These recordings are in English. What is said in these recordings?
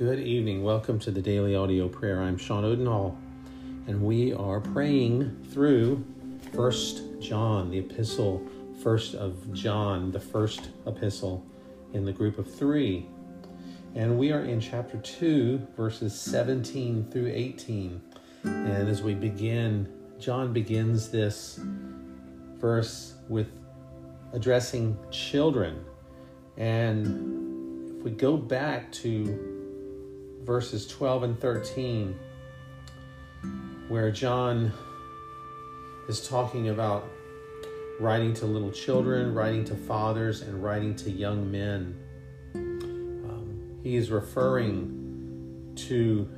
Good evening. Welcome to the Daily Audio Prayer. I'm Sean Odenhall, and we are praying through First John, the epistle, first of John, the first epistle in the group of three. And we are in chapter 2, verses 17 through 18. And as we begin, John begins this verse with addressing children. And if we go back to verses 12 and 13, where John is talking about writing to little children, writing to fathers, and writing to young men. Um, he is referring to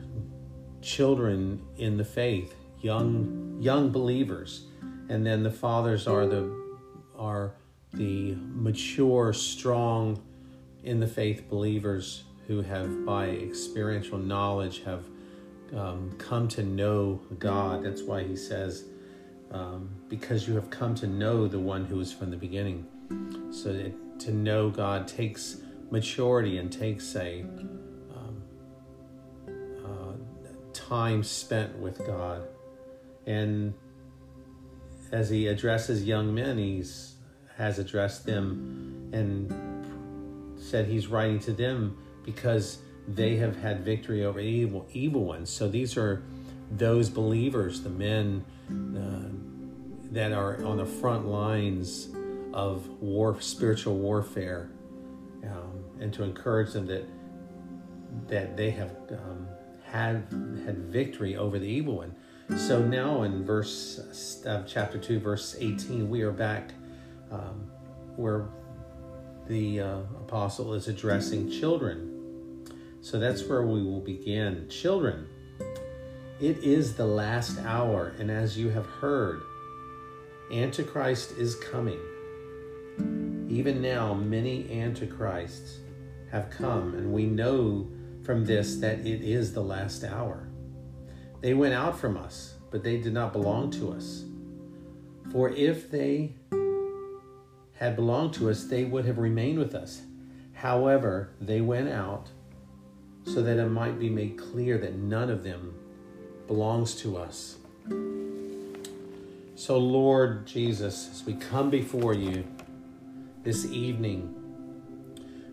children in the faith, young young believers, and then the fathers are the are the mature, strong in the faith believers who have, by experiential knowledge, have um, come to know God. That's why he says, um, because you have come to know the one who is from the beginning. So that to know God takes maturity and takes a um, uh, time spent with God. And as he addresses young men, he's has addressed them and said he's writing to them because they have had victory over evil evil ones. So these are those believers, the men uh, that are on the front lines of war, spiritual warfare, um, and to encourage them that that they have um, had had victory over the evil one. So now in verse uh, chapter two, verse eighteen, we are back um, where the uh, apostle is addressing children. So that's where we will begin. Children, it is the last hour, and as you have heard, Antichrist is coming. Even now, many Antichrists have come, and we know from this that it is the last hour. They went out from us, but they did not belong to us. For if they had belonged to us, they would have remained with us. However, they went out so that it might be made clear that none of them belongs to us. So, Lord Jesus, as we come before you this evening,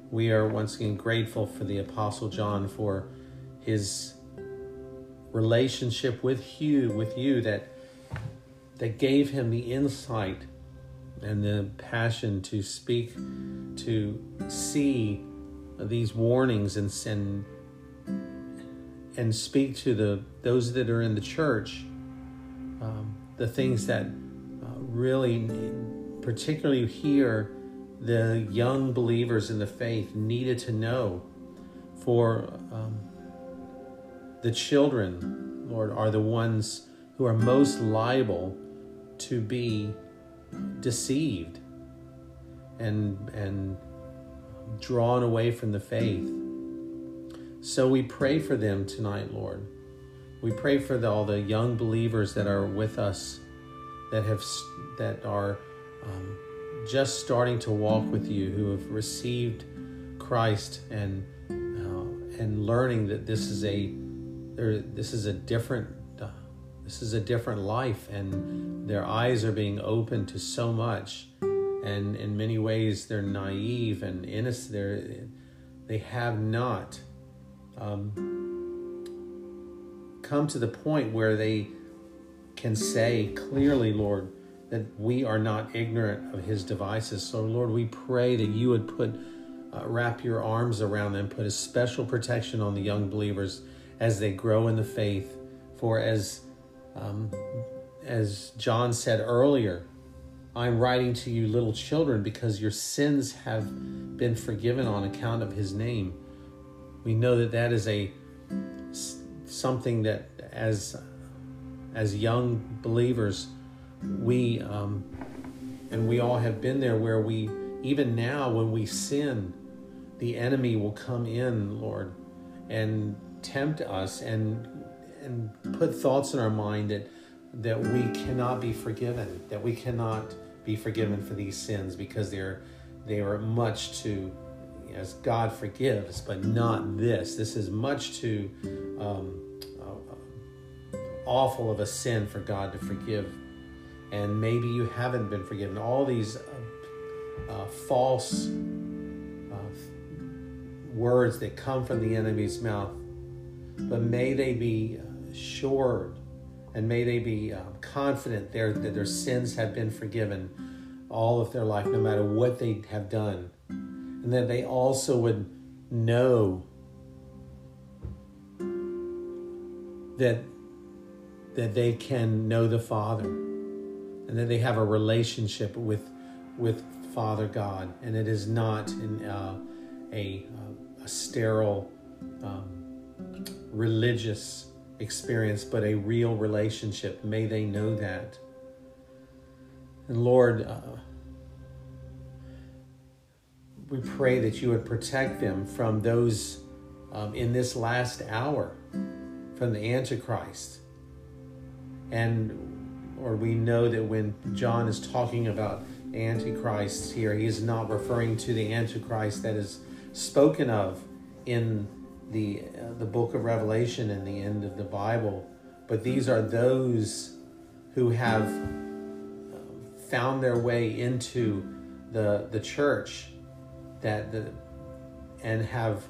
we are once again grateful for the Apostle John for his relationship with you, with you that that gave him the insight and the passion to speak, to see these warnings and and and speak to the those that are in the church, um, the things that uh, really, particularly here, the young believers in the faith needed to know. For um, the children, Lord, are the ones who are most liable to be deceived and and drawn away from the faith. So we pray for them tonight, Lord. We pray for the, all the young believers that are with us, that have that are um, just starting to walk with you, who have received Christ and uh, and learning that this is a there, this is a different this is a different life, and their eyes are being opened to so much. And in many ways, they're naive and innocent. They're, they have not um, come to the point where they can say clearly, Lord, that we are not ignorant of his devices. So, Lord, we pray that you would put, uh, wrap your arms around them, put a special protection on the young believers as they grow in the faith. For as um, as John said earlier, I'm writing to you, little children, because your sins have been forgiven on account of his name. We know that that is a something that as as young believers we um, and we all have been there where we even now when we sin the enemy will come in lord and tempt us and and put thoughts in our mind that that we cannot be forgiven, that we cannot be forgiven for these sins because they're they are much too as God forgives, but not this. This is much too um, uh, awful of a sin for God to forgive. And maybe you haven't been forgiven. All these uh, uh, false uh, words that come from the enemy's mouth, but may they be assured and may they be uh, confident there that their sins have been forgiven all of their life, no matter what they have done, and that they also would know that that they can know the Father, and that they have a relationship with with Father God, and it is not in uh, a, uh, a sterile um, religious experience, but a real relationship. May they know that. And Lord, uh, we pray that you would protect them from those um, in this last hour, from the Antichrist. And, or we know that when John is talking about Antichrist here, he is not referring to the Antichrist that is spoken of in the uh, the book of Revelation and the end of the Bible, but these are those who have uh, found their way into the the church that the and have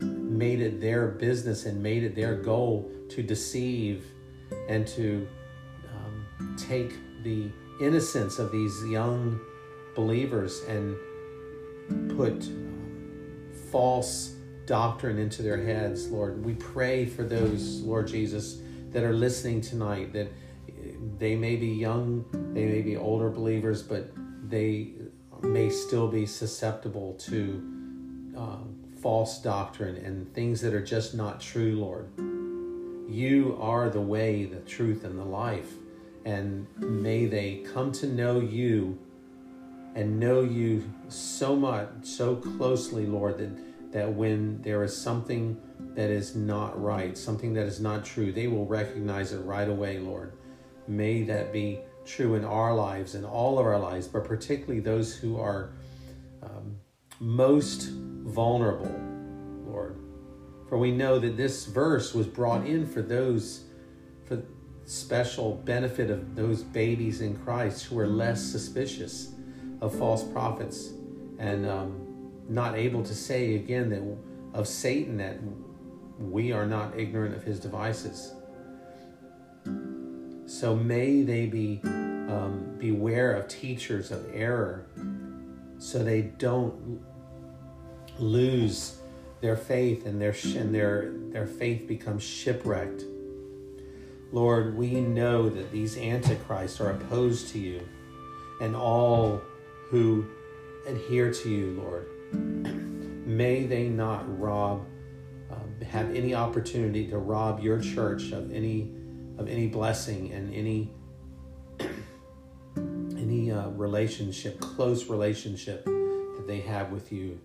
made it their business and made it their goal to deceive and to um, take the innocence of these young believers and put false doctrine into their heads, Lord. We pray for those, Lord Jesus, that are listening tonight, that they may be young, they may be older believers, but they may still be susceptible to um, false doctrine and things that are just not true, Lord. You are the way, the truth, and the life. And may they come to know you and know you so much, so closely, Lord, that that when there is something that is not right, something that is not true, they will recognize it right away, Lord. May that be true in our lives, in all of our lives, but particularly those who are um, most vulnerable, Lord. For we know that this verse was brought in for those, for special benefit of those babies in Christ who are less suspicious of false prophets and um, not able to say again that of Satan that we are not ignorant of his devices. So may they be um, beware of teachers of error, so they don't lose their faith and their and their their faith becomes shipwrecked. Lord, we know that these antichrists are opposed to you, and all who adhere to you, Lord. May they not rob, uh, have any opportunity to rob your church of any of any blessing and any any uh, relationship, close relationship that they have with you.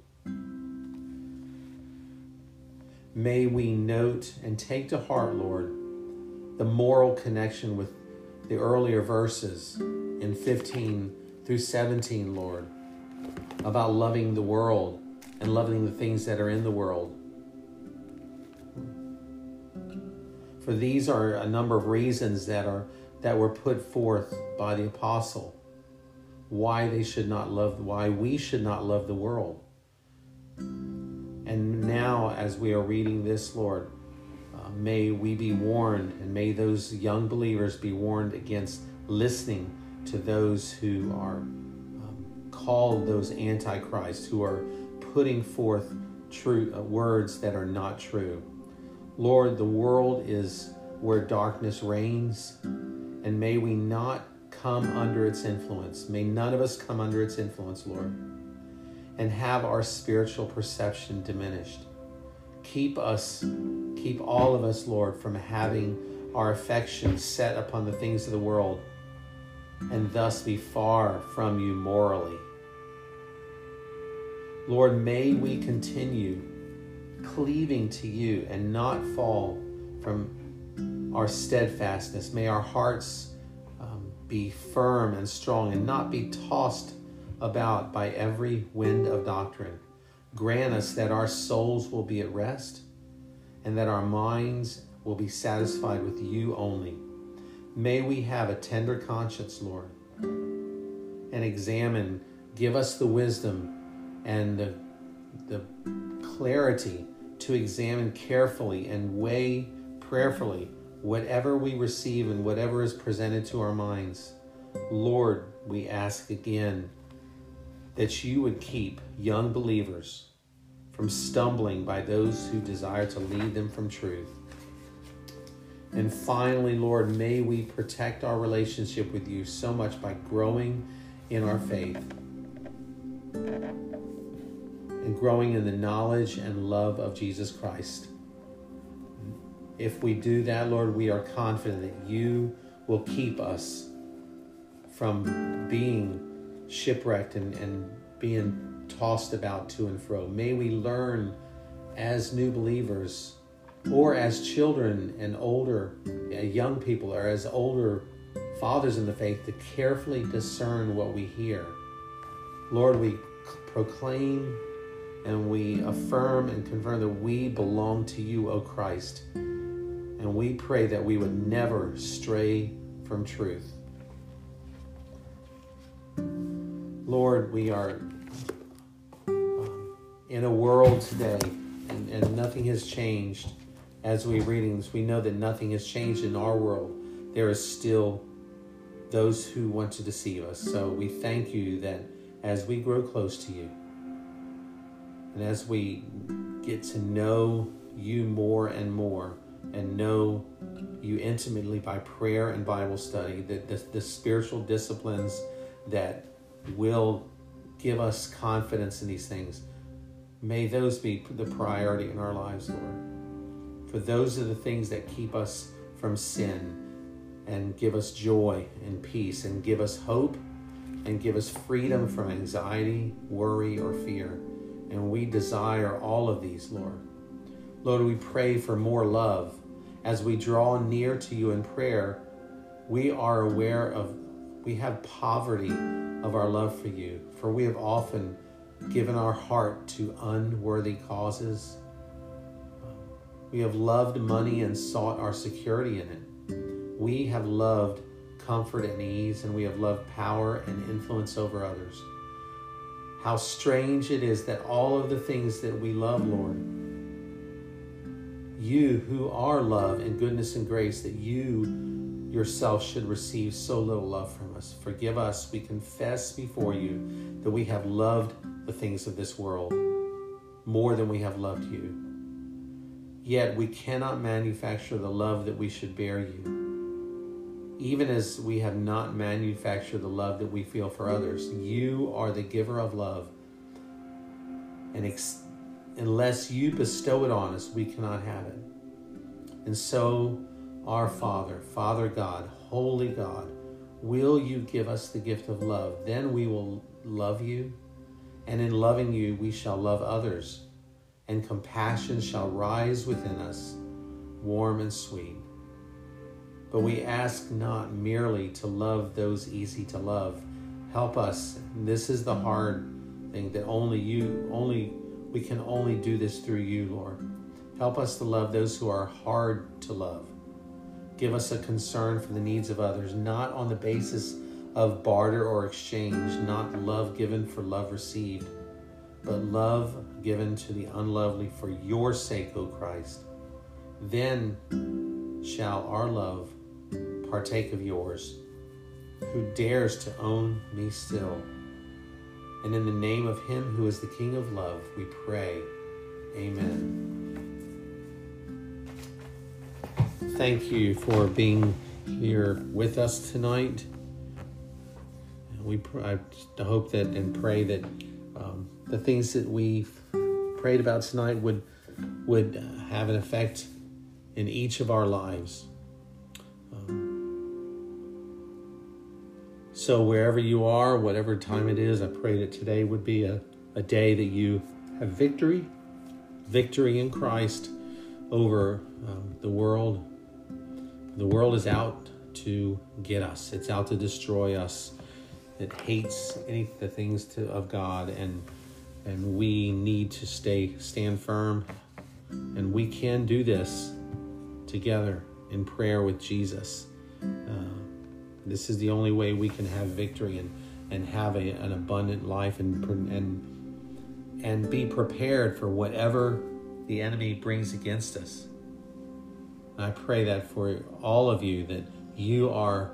May we note and take to heart, Lord, the moral connection with the earlier verses in 15 through 17, Lord about loving the world and loving the things that are in the world. For these are a number of reasons that are that were put forth by the apostle why they should not love why we should not love the world. And now as we are reading this, Lord, uh, may we be warned and may those young believers be warned against listening to those who are called those antichrists who are putting forth true uh, words that are not true. Lord, the world is where darkness reigns, and may we not come under its influence. May none of us come under its influence, Lord, and have our spiritual perception diminished. Keep us, keep all of us, Lord, from having our affection set upon the things of the world and thus be far from you morally. Lord, may we continue cleaving to you and not fall from our steadfastness. May our hearts um, be firm and strong and not be tossed about by every wind of doctrine. grant us that our souls will be at rest and that our minds will be satisfied with you only. May we have a tender conscience, Lord, and examine, give us the wisdom and the, the clarity to examine carefully and weigh prayerfully whatever we receive and whatever is presented to our minds. Lord, we ask again that you would keep young believers from stumbling by those who desire to lead them from truth. And finally, Lord, may we protect our relationship with you so much by growing in our faith and growing in the knowledge and love of Jesus Christ. If we do that, Lord, we are confident that you will keep us from being shipwrecked and, and being tossed about to and fro. May we learn as new believers or as children and older uh, young people or as older fathers in the faith to carefully discern what we hear. Lord, we proclaim and we affirm and confirm that we belong to you, O Christ. And we pray that we would never stray from truth. Lord, we are um, in a world today, and, and nothing has changed as we readings. We know that nothing has changed in our world. There is still those who want to deceive us. So we thank you that as we grow close to you, and as we get to know you more and more, and know you intimately by prayer and Bible study, that the, the spiritual disciplines that will give us confidence in these things, may those be the priority in our lives, Lord. For those are the things that keep us from sin and give us joy and peace and give us hope and give us freedom from anxiety, worry, or fear. And we desire all of these, Lord. Lord, we pray for more love. As we draw near to you in prayer, we are aware of, we have poverty of our love for you, for we have often given our heart to unworthy causes. We have loved money and sought our security in it. We have loved comfort and ease, and we have loved power and influence over others. How strange it is that all of the things that we love, Lord, you who are love and goodness and grace, that you yourself should receive so little love from us. Forgive us. We confess before you that we have loved the things of this world more than we have loved you. Yet we cannot manufacture the love that we should bear you. Even as we have not manufactured the love that we feel for others, you are the giver of love. And ex- unless you bestow it on us, we cannot have it. And so, our Father, Father God, Holy God, will you give us the gift of love? Then we will love you, and in loving you, we shall love others, and compassion shall rise within us, warm and sweet. But we ask not merely to love those easy to love. Help us. This is the hard thing that only you, only we can only do this through you, Lord. Help us to love those who are hard to love. Give us a concern for the needs of others, not on the basis of barter or exchange, not love given for love received, but love given to the unlovely for your sake, O Christ. Then shall our love partake of yours, who dares to own me still. And in the name of Him who is the King of love, we pray. Amen. Thank you for being here with us tonight. We I hope that and pray that um, the things that we've prayed about tonight would would have an effect in each of our lives. So, wherever you are, whatever time it is, I pray that today would be a, a day that you have victory, victory in Christ over um, the world. The world is out to get us, it's out to destroy us. It hates any the things to, of God, and and we need to stay stand firm and we can do this together in prayer with jesus uh, this is the only way we can have victory and, and have a, an abundant life and, and, and be prepared for whatever the enemy brings against us. And I pray that for all of you that you are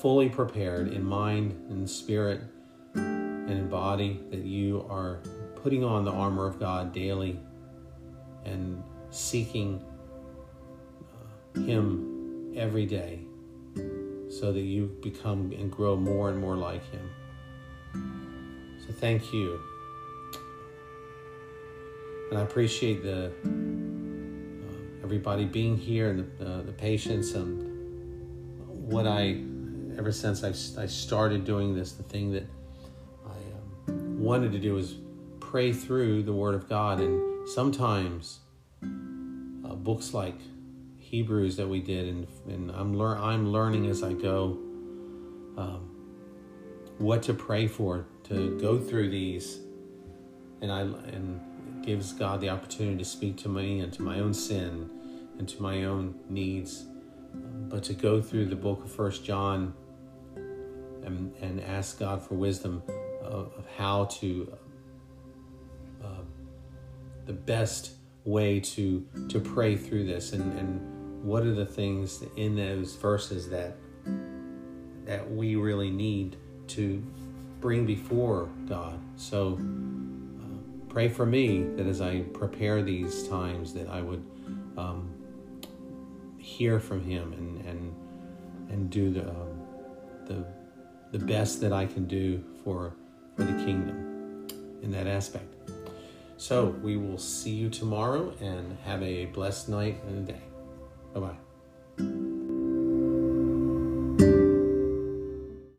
fully prepared in mind and spirit and in body, that you are putting on the armor of God daily and seeking uh, Him every day so that you become and grow more and more like Him. So thank you. And I appreciate the uh, everybody being here and the, uh, the patience and what I, ever since I, I started doing this, the thing that I um, wanted to do is pray through the Word of God. And sometimes uh, books like Hebrews that we did, and, and I'm lear- I'm learning as I go um, what to pray for to go through these, and I and gives God the opportunity to speak to me and to my own sin and to my own needs, but to go through the book of First John and, and ask God for wisdom of, of how to uh, the best way to to pray through this. And, and what are the things in those verses that that we really need to bring before God. So uh, pray for me that as I prepare these times that I would um, hear from Him and and and do the um, the the best that I can do for for the kingdom in that aspect. So we will see you tomorrow and have a blessed night and day. 拜拜。